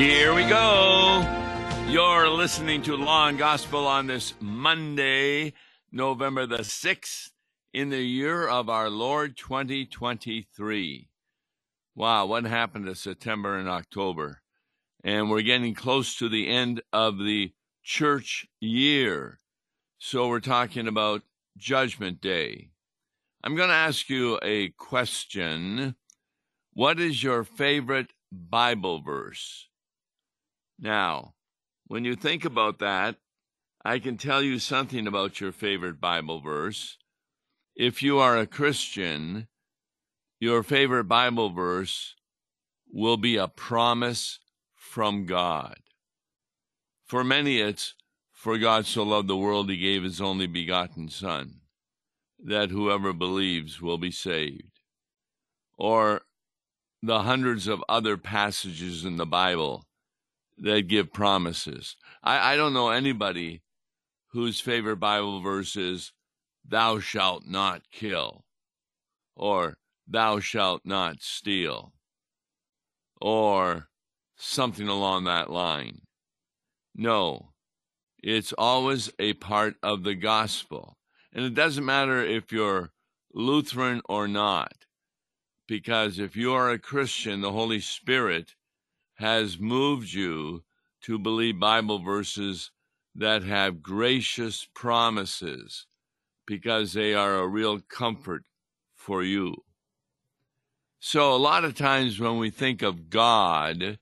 Here we go. You're listening to Law and Gospel on this Monday, November the 6th, in the year of our Lord 2023. Wow, what happened to September and October? And we're getting close to the end of the church year. So we're talking about Judgment Day. I'm going to ask you a question. What is your favorite Bible verse? Now, when you think about that, I can tell you something about your favorite Bible verse. If you are a Christian, your favorite Bible verse will be a promise from God. For many, it's, For God so loved the world, he gave his only begotten Son, that whoever believes will be saved. Or the hundreds of other passages in the Bible that give promises. I, I don't know anybody whose favorite Bible verse is, Thou shalt not kill, or Thou shalt not steal, or something along that line. No, it's always a part of the gospel. And it doesn't matter if you're Lutheran or not, because if you are a Christian, the Holy Spirit has moved you to believe Bible verses that have gracious promises because they are a real comfort for you. So, a lot of times when we think of God,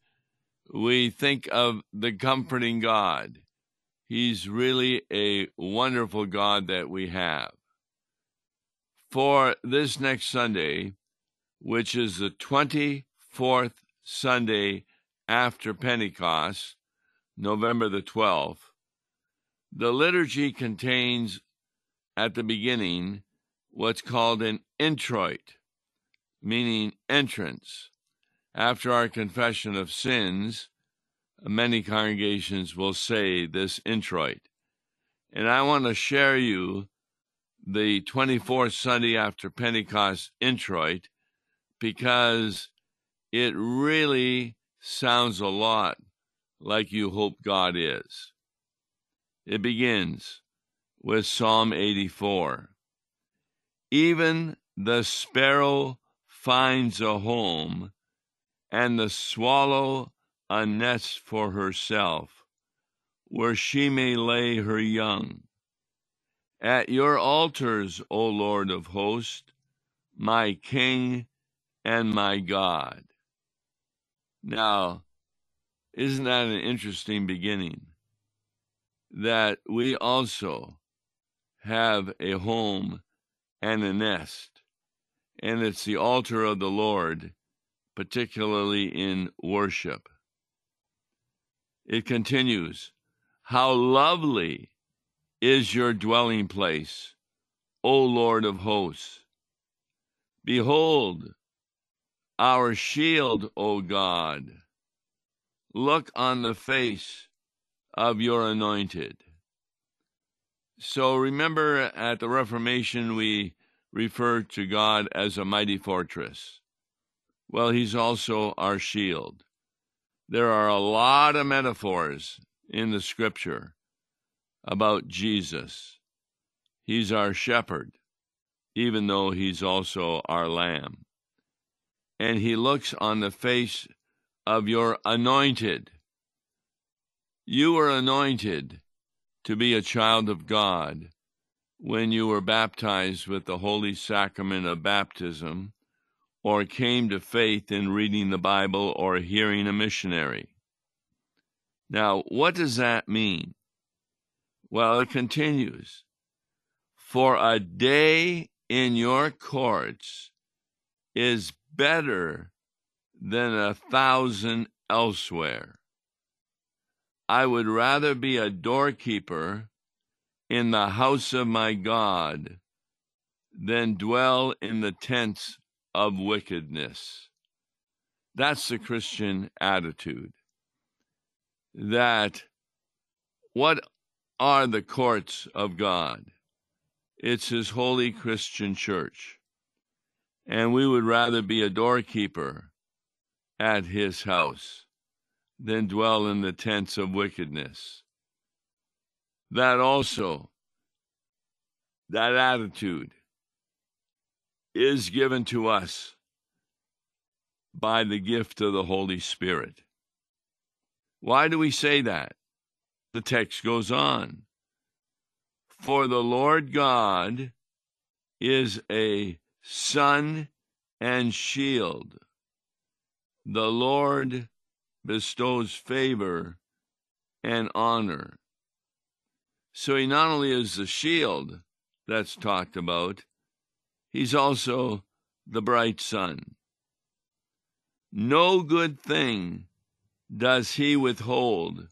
we think of the comforting God. He's really a wonderful God that we have. For this next Sunday, which is the 24th Sunday after Pentecost, November the 12th, the liturgy contains at the beginning what's called an introit, meaning entrance. After our confession of sins, many congregations will say this introit. And I want to share you the 24th Sunday after Pentecost introit because it really sounds a lot like you hope God is. It begins with Psalm 84. Even the sparrow finds a home, and the swallow a nest for herself, where she may lay her young. At your altars, O Lord of hosts, my King and my God. Now, isn't that an interesting beginning? That we also have a home and a nest, and it's the altar of the Lord, particularly in worship. It continues, How lovely is your dwelling place, O Lord of hosts! Behold, our shield, O God look on the face of your anointed. So remember at the Reformation, we refer to God as a mighty fortress. Well, he's also our shield. There are a lot of metaphors in the scripture about Jesus. He's our shepherd, even though he's also our lamb. And he looks on the face of your anointed. You were anointed to be a child of God when you were baptized with the holy sacrament of baptism or came to faith in reading the Bible or hearing a missionary. Now, what does that mean? Well, it continues For a day in your courts is better than a thousand elsewhere. I would rather be a doorkeeper in the house of my God than dwell in the tents of wickedness. That's the Christian attitude. That what are the courts of God? It's His holy Christian church. And we would rather be a doorkeeper at his house than dwell in the tents of wickedness. That also, that attitude is given to us by the gift of the Holy Spirit. Why do we say that? The text goes on. For the Lord God is a sun and shield. The Lord bestows favor and honor. So he not only is the shield that's talked about, he's also the bright sun. No good thing does he withhold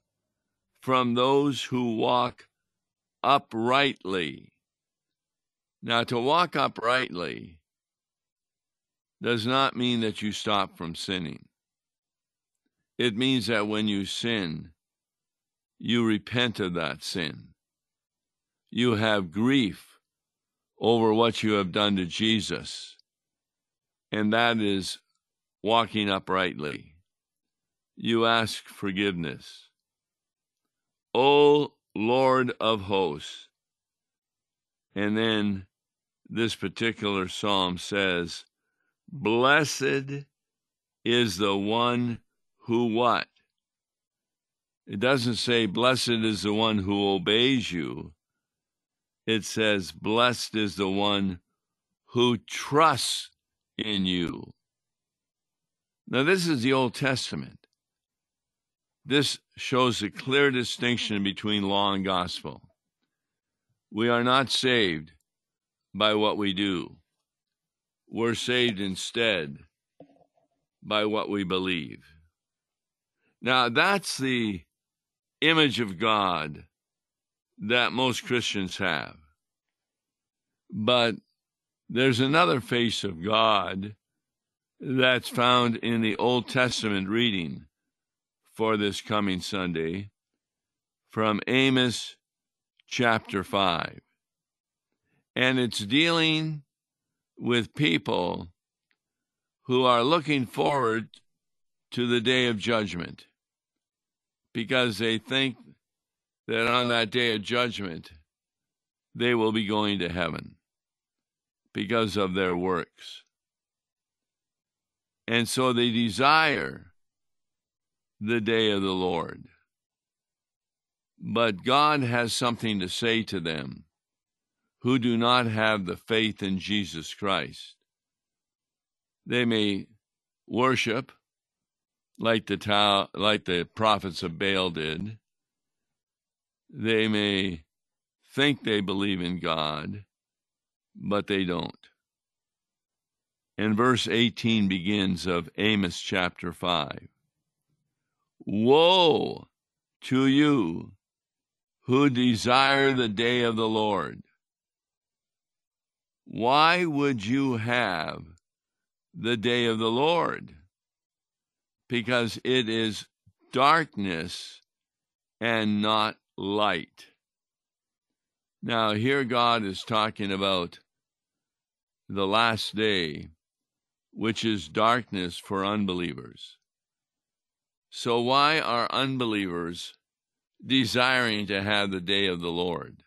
from those who walk uprightly. Now, to walk uprightly does not mean that you stop from sinning. It means that when you sin, you repent of that sin. You have grief over what you have done to Jesus, and that is walking uprightly. You ask forgiveness. O Lord of hosts. And then this particular psalm says, Blessed is the one who what? It doesn't say, Blessed is the one who obeys you. It says, Blessed is the one who trusts in you. Now, this is the Old Testament. This shows a clear distinction between law and gospel. We are not saved by what we do, we're saved instead by what we believe. Now, that's the image of God that most Christians have. But there's another face of God that's found in the Old Testament reading for this coming Sunday from Amos chapter 5. And it's dealing with people who are looking forward to the day of judgment because they think that on that day of judgment they will be going to heaven because of their works. And so they desire the day of the Lord. But God has something to say to them who do not have the faith in Jesus Christ. They may worship like the ta- like the prophets of Baal did. They may think they believe in God, but they don't. And verse 18 begins of Amos chapter 5. Woe to you who desire the day of the Lord. Why would you have the day of the Lord? Because it is darkness and not light. Now, here God is talking about the last day, which is darkness for unbelievers. So, why are unbelievers desiring to have the day of the Lord?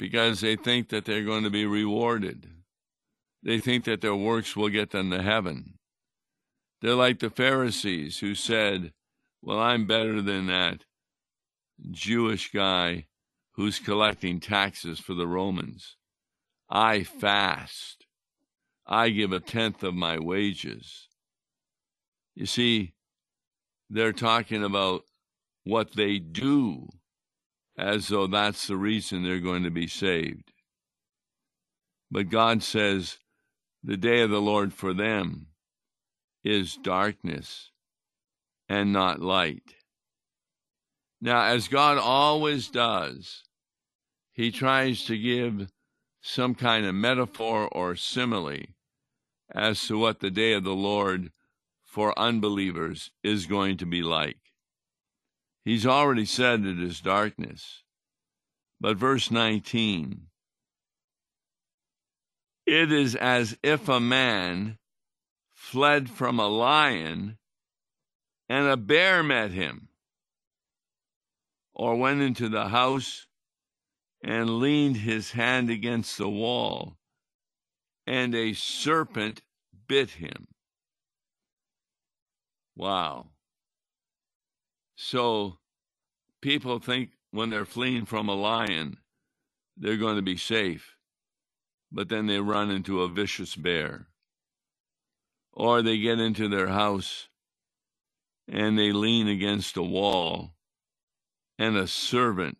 Because they think that they're going to be rewarded. They think that their works will get them to heaven. They're like the Pharisees who said, Well, I'm better than that Jewish guy who's collecting taxes for the Romans. I fast. I give a tenth of my wages. You see, they're talking about what they do as though that's the reason they're going to be saved. But God says the day of the Lord for them is darkness and not light. Now, as God always does, He tries to give some kind of metaphor or simile as to what the day of the Lord for unbelievers is going to be like. He's already said it is darkness. But verse 19 it is as if a man fled from a lion and a bear met him, or went into the house and leaned his hand against the wall, and a serpent bit him. Wow. So people think when they're fleeing from a lion, they're going to be safe, but then they run into a vicious bear. Or they get into their house and they lean against a wall, and a servant,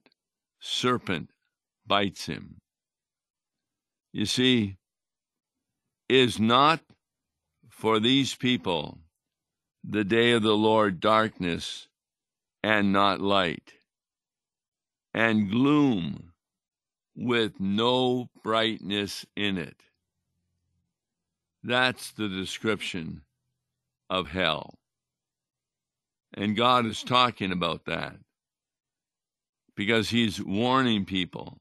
serpent bites him. You see, is not for these people the day of the Lord darkness and not light, and gloom with no brightness in it. That's the description of hell. And God is talking about that because He's warning people.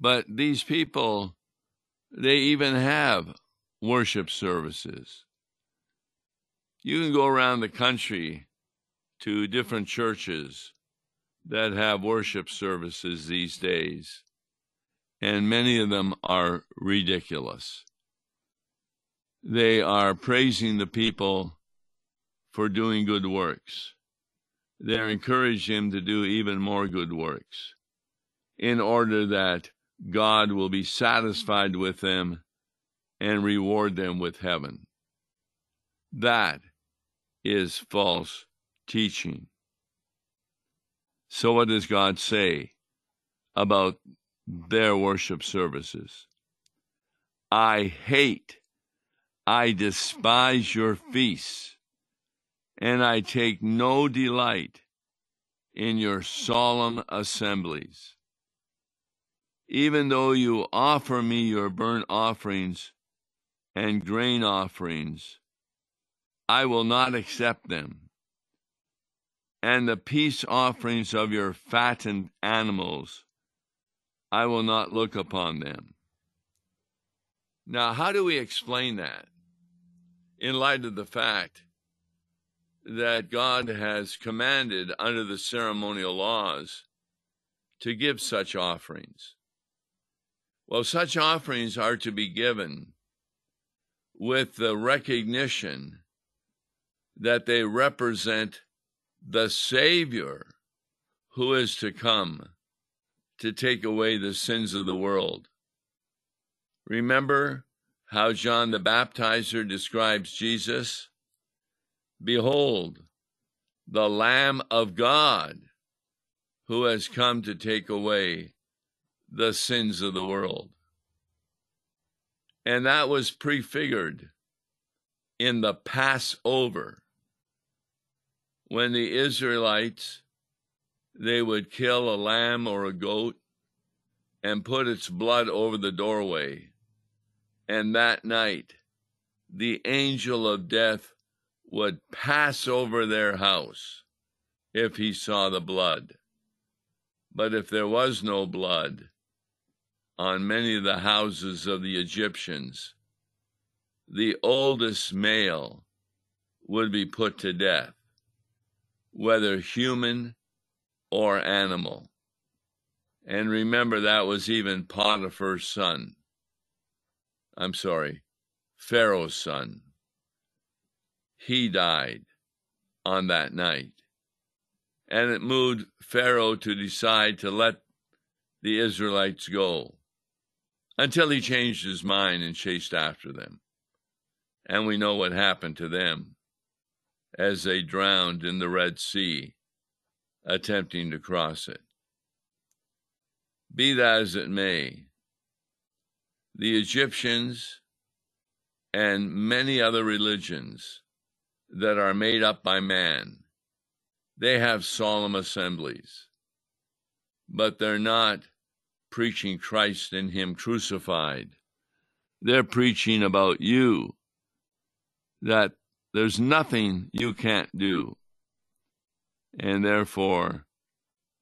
But these people, they even have worship services. You can go around the country to different churches that have worship services these days, and many of them are ridiculous. They are praising the people for doing good works. They're encouraging him to do even more good works in order that God will be satisfied with them and reward them with heaven. That is false teaching. So, what does God say about their worship services? I hate, I despise your feasts and I take no delight in your solemn assemblies. Even though you offer me your burnt offerings and grain offerings, I will not accept them. And the peace offerings of your fattened animals, I will not look upon them. Now, how do we explain that in light of the fact that God has commanded under the ceremonial laws to give such offerings. Well, such offerings are to be given with the recognition that they represent the Savior who is to come to take away the sins of the world. Remember how John the Baptizer describes Jesus? Behold, the Lamb of God who has come to take away the sins of the world. And that was prefigured in the Passover when the Israelites they would kill a lamb or a goat and put its blood over the doorway and that night the angel of death would pass over their house if he saw the blood. But if there was no blood on many of the houses of the Egyptians, the oldest male would be put to death, whether human or animal. And remember, that was even Potiphar's son. I'm sorry, Pharaoh's son he died on that night. And it moved Pharaoh to decide to let the Israelites go until he changed his mind and chased after them. And we know what happened to them as they drowned in the Red Sea, attempting to cross it. Be that as it may, the Egyptians and many other religions that are made up by man. They have solemn assemblies, but they're not preaching Christ and Him crucified. They're preaching about you, that there's nothing you can't do. And therefore,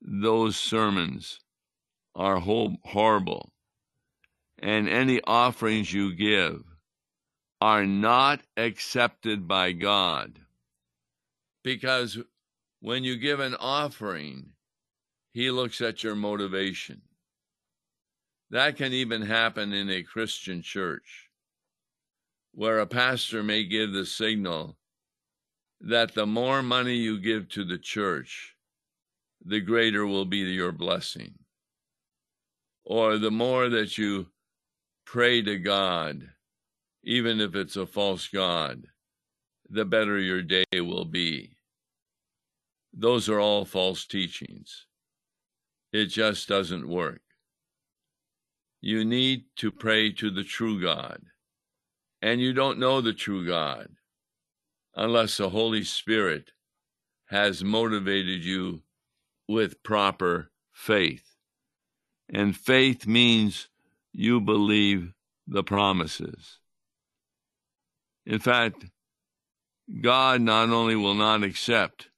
those sermons are horrible. And any offerings you give are not accepted by God Because when you give an offering, he looks at your motivation. That can even happen in a Christian church, where a pastor may give the signal that the more money you give to the church, the greater will be your blessing. Or the more that you pray to God, even if it's a false God, the better your day will be. Those are all false teachings. It just doesn't work. You need to pray to the true God. And you don't know the true God unless the Holy Spirit has motivated you with proper faith. And faith means you believe the promises. In fact, God not only will not accept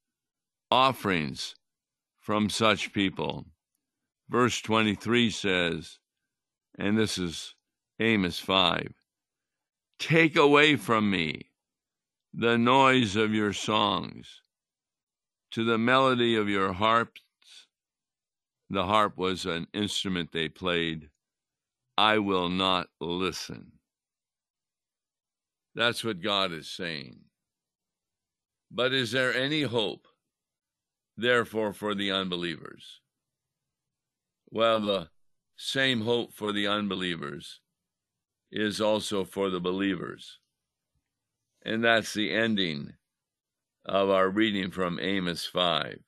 offerings from such people, verse 23 says, and this is Amos 5 Take away from me the noise of your songs, to the melody of your harps. The harp was an instrument they played. I will not listen. That's what God is saying. But is there any hope, therefore, for the unbelievers? Well, the same hope for the unbelievers is also for the believers. And that's the ending of our reading from Amos 5.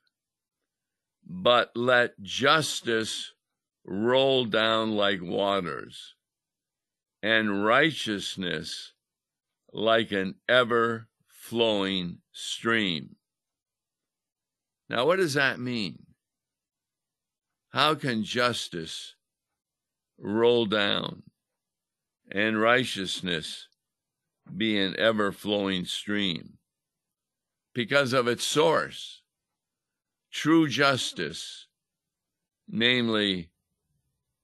But let justice roll down like waters, and righteousness like an ever flowing stream. Now, what does that mean? How can justice roll down and righteousness be an ever flowing stream because of its source. True justice, namely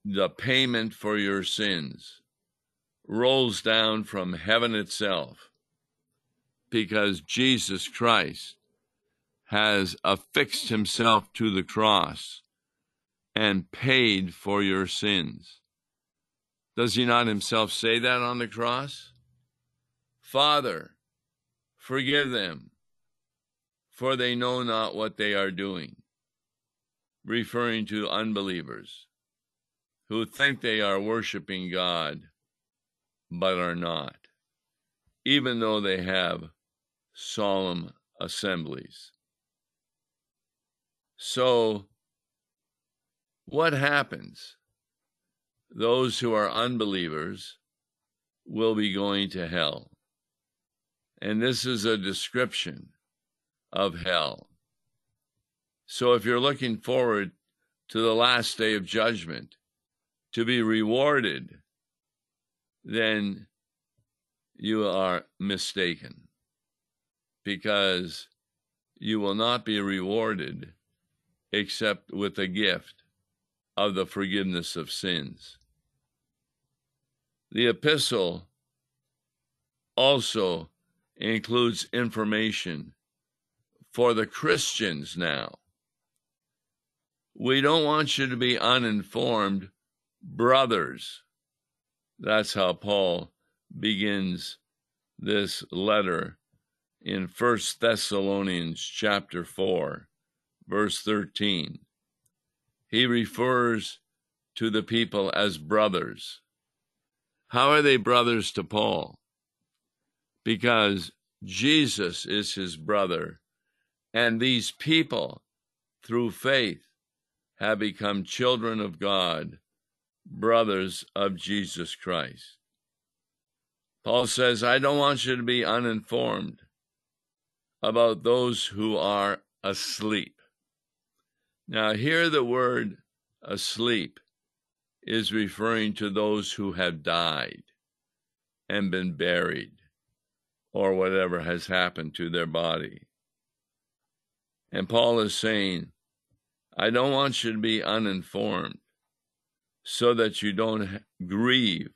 the payment for your sins, rolls down from heaven itself because Jesus Christ has affixed himself to the cross and paid for your sins. Does he not himself say that on the cross? Father, forgive them, for they know not what they are doing, referring to unbelievers who think they are worshiping God but are not, even though they have solemn assemblies. So, what happens? Those who are unbelievers will be going to hell. And this is a description of hell. So if you're looking forward to the last day of judgment to be rewarded, then you are mistaken because you will not be rewarded except with a gift of the forgiveness of sins. The epistle also includes information for the Christians now. We don't want you to be uninformed, brothers. That's how Paul begins this letter in 1 Thessalonians chapter 4 verse 13. He refers to the people as brothers. How are they brothers to Paul? Because Jesus is his brother, and these people, through faith, have become children of God, brothers of Jesus Christ. Paul says, I don't want you to be uninformed about those who are asleep. Now, here the word asleep is referring to those who have died and been buried or whatever has happened to their body. And Paul is saying, I don't want you to be uninformed so that you don't grieve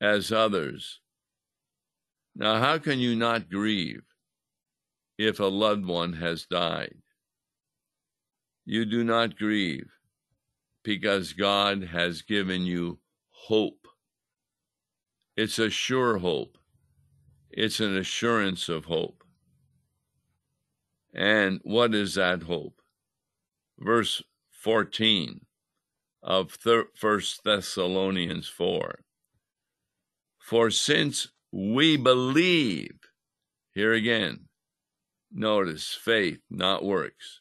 as others. Now, how can you not grieve if a loved one has died. You do not grieve because God has given you hope. It's a sure hope, it's an assurance of hope. And what is that hope? Verse 14 of First Thessalonians 4. For since we believe, here again, notice faith, not works.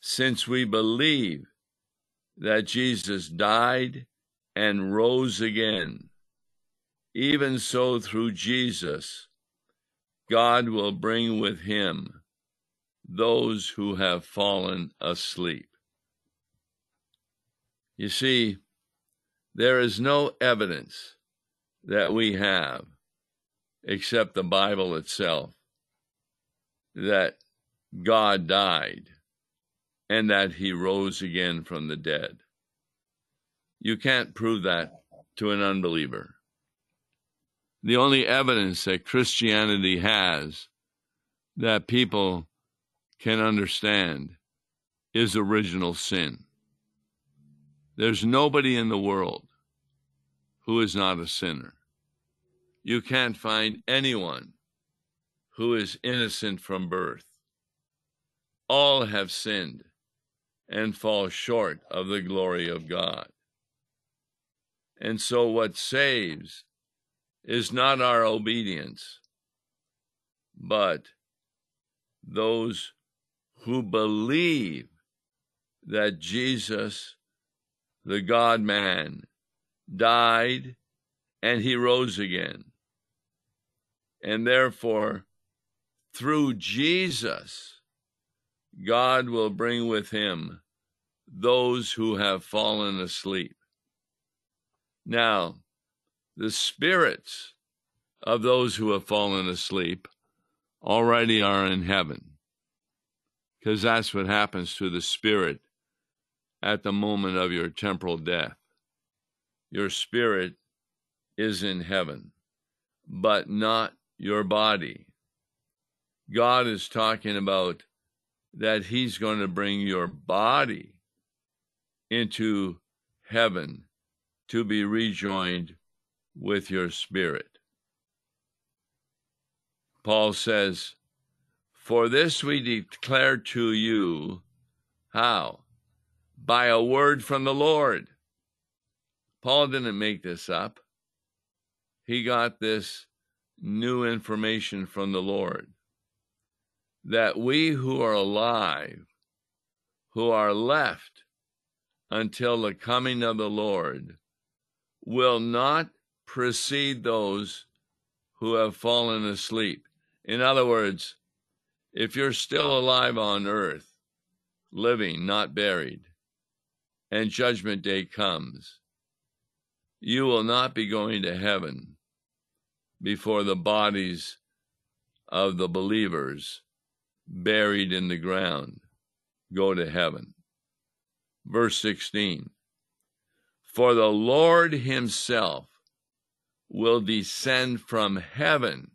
Since we believe that Jesus died and rose again, even so through Jesus, God will bring with him those who have fallen asleep. You see, there is no evidence that we have except the Bible itself that God died and that he rose again from the dead. You can't prove that to an unbeliever. The only evidence that Christianity has that people can understand is original sin. There's nobody in the world who is not a sinner. You can't find anyone who is innocent from birth. All have sinned and fall short of the glory of God. And so, what saves is not our obedience, but those who believe that Jesus the God man, died, and he rose again. And therefore, through Jesus, God will bring with him those who have fallen asleep. Now, the spirits of those who have fallen asleep already are in heaven, because that's what happens to the spirit at the moment of your temporal death. Your spirit is in heaven, but not your body. God is talking about that He's going to bring your body into heaven to be rejoined with your spirit. Paul says, For this we declare to you how? by a word from the Lord. Paul didn't make this up. He got this new information from the Lord that we who are alive, who are left until the coming of the Lord, will not precede those who have fallen asleep. In other words, if you're still alive on earth, living, not buried, and judgment day comes, you will not be going to heaven before the bodies of the believers buried in the ground go to heaven. Verse 16 For the Lord Himself will descend from heaven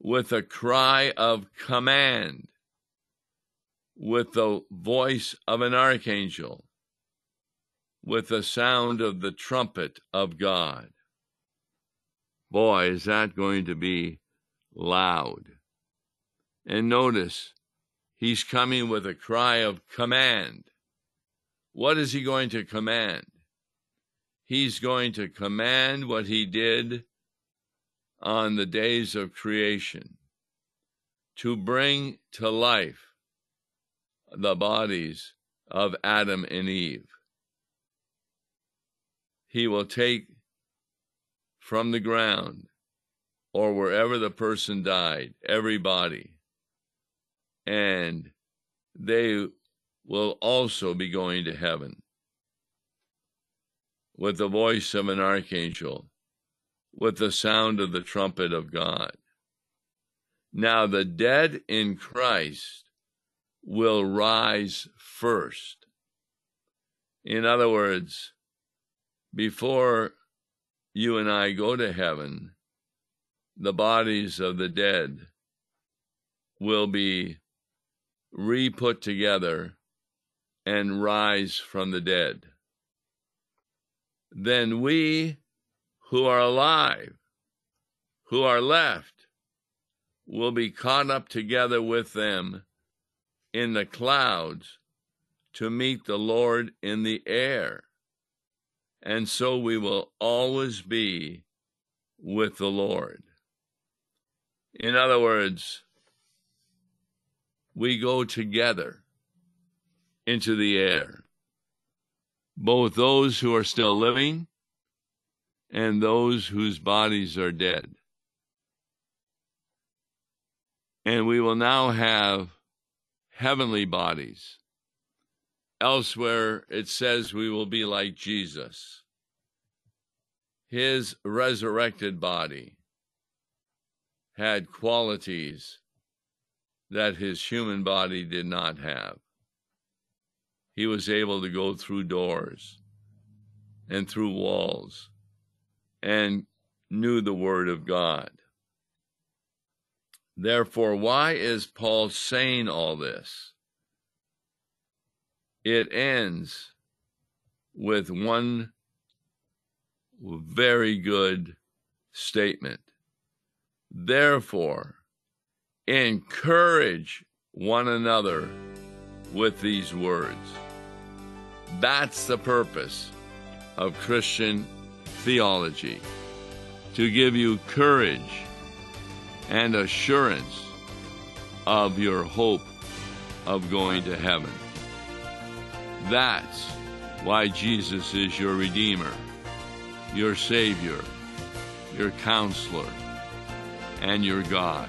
with a cry of command, with the voice of an archangel with the sound of the trumpet of God. Boy, is that going to be loud. And notice, he's coming with a cry of command. What is he going to command? He's going to command what he did on the days of creation to bring to life the bodies of Adam and Eve he will take from the ground or wherever the person died, everybody, and they will also be going to heaven with the voice of an archangel, with the sound of the trumpet of God. Now, the dead in Christ will rise first. In other words, before you and I go to heaven, the bodies of the dead will be re put together and rise from the dead. Then we who are alive, who are left, will be caught up together with them in the clouds to meet the Lord in the air. And so we will always be with the Lord. In other words, we go together into the air, both those who are still living and those whose bodies are dead. And we will now have heavenly bodies. Elsewhere, it says we will be like Jesus. His resurrected body had qualities that his human body did not have. He was able to go through doors and through walls and knew the Word of God. Therefore, why is Paul saying all this? It ends with one very good statement. Therefore, encourage one another with these words. That's the purpose of Christian theology to give you courage and assurance of your hope of going to heaven. That's why Jesus is your Redeemer, your Savior, your Counselor, and your God.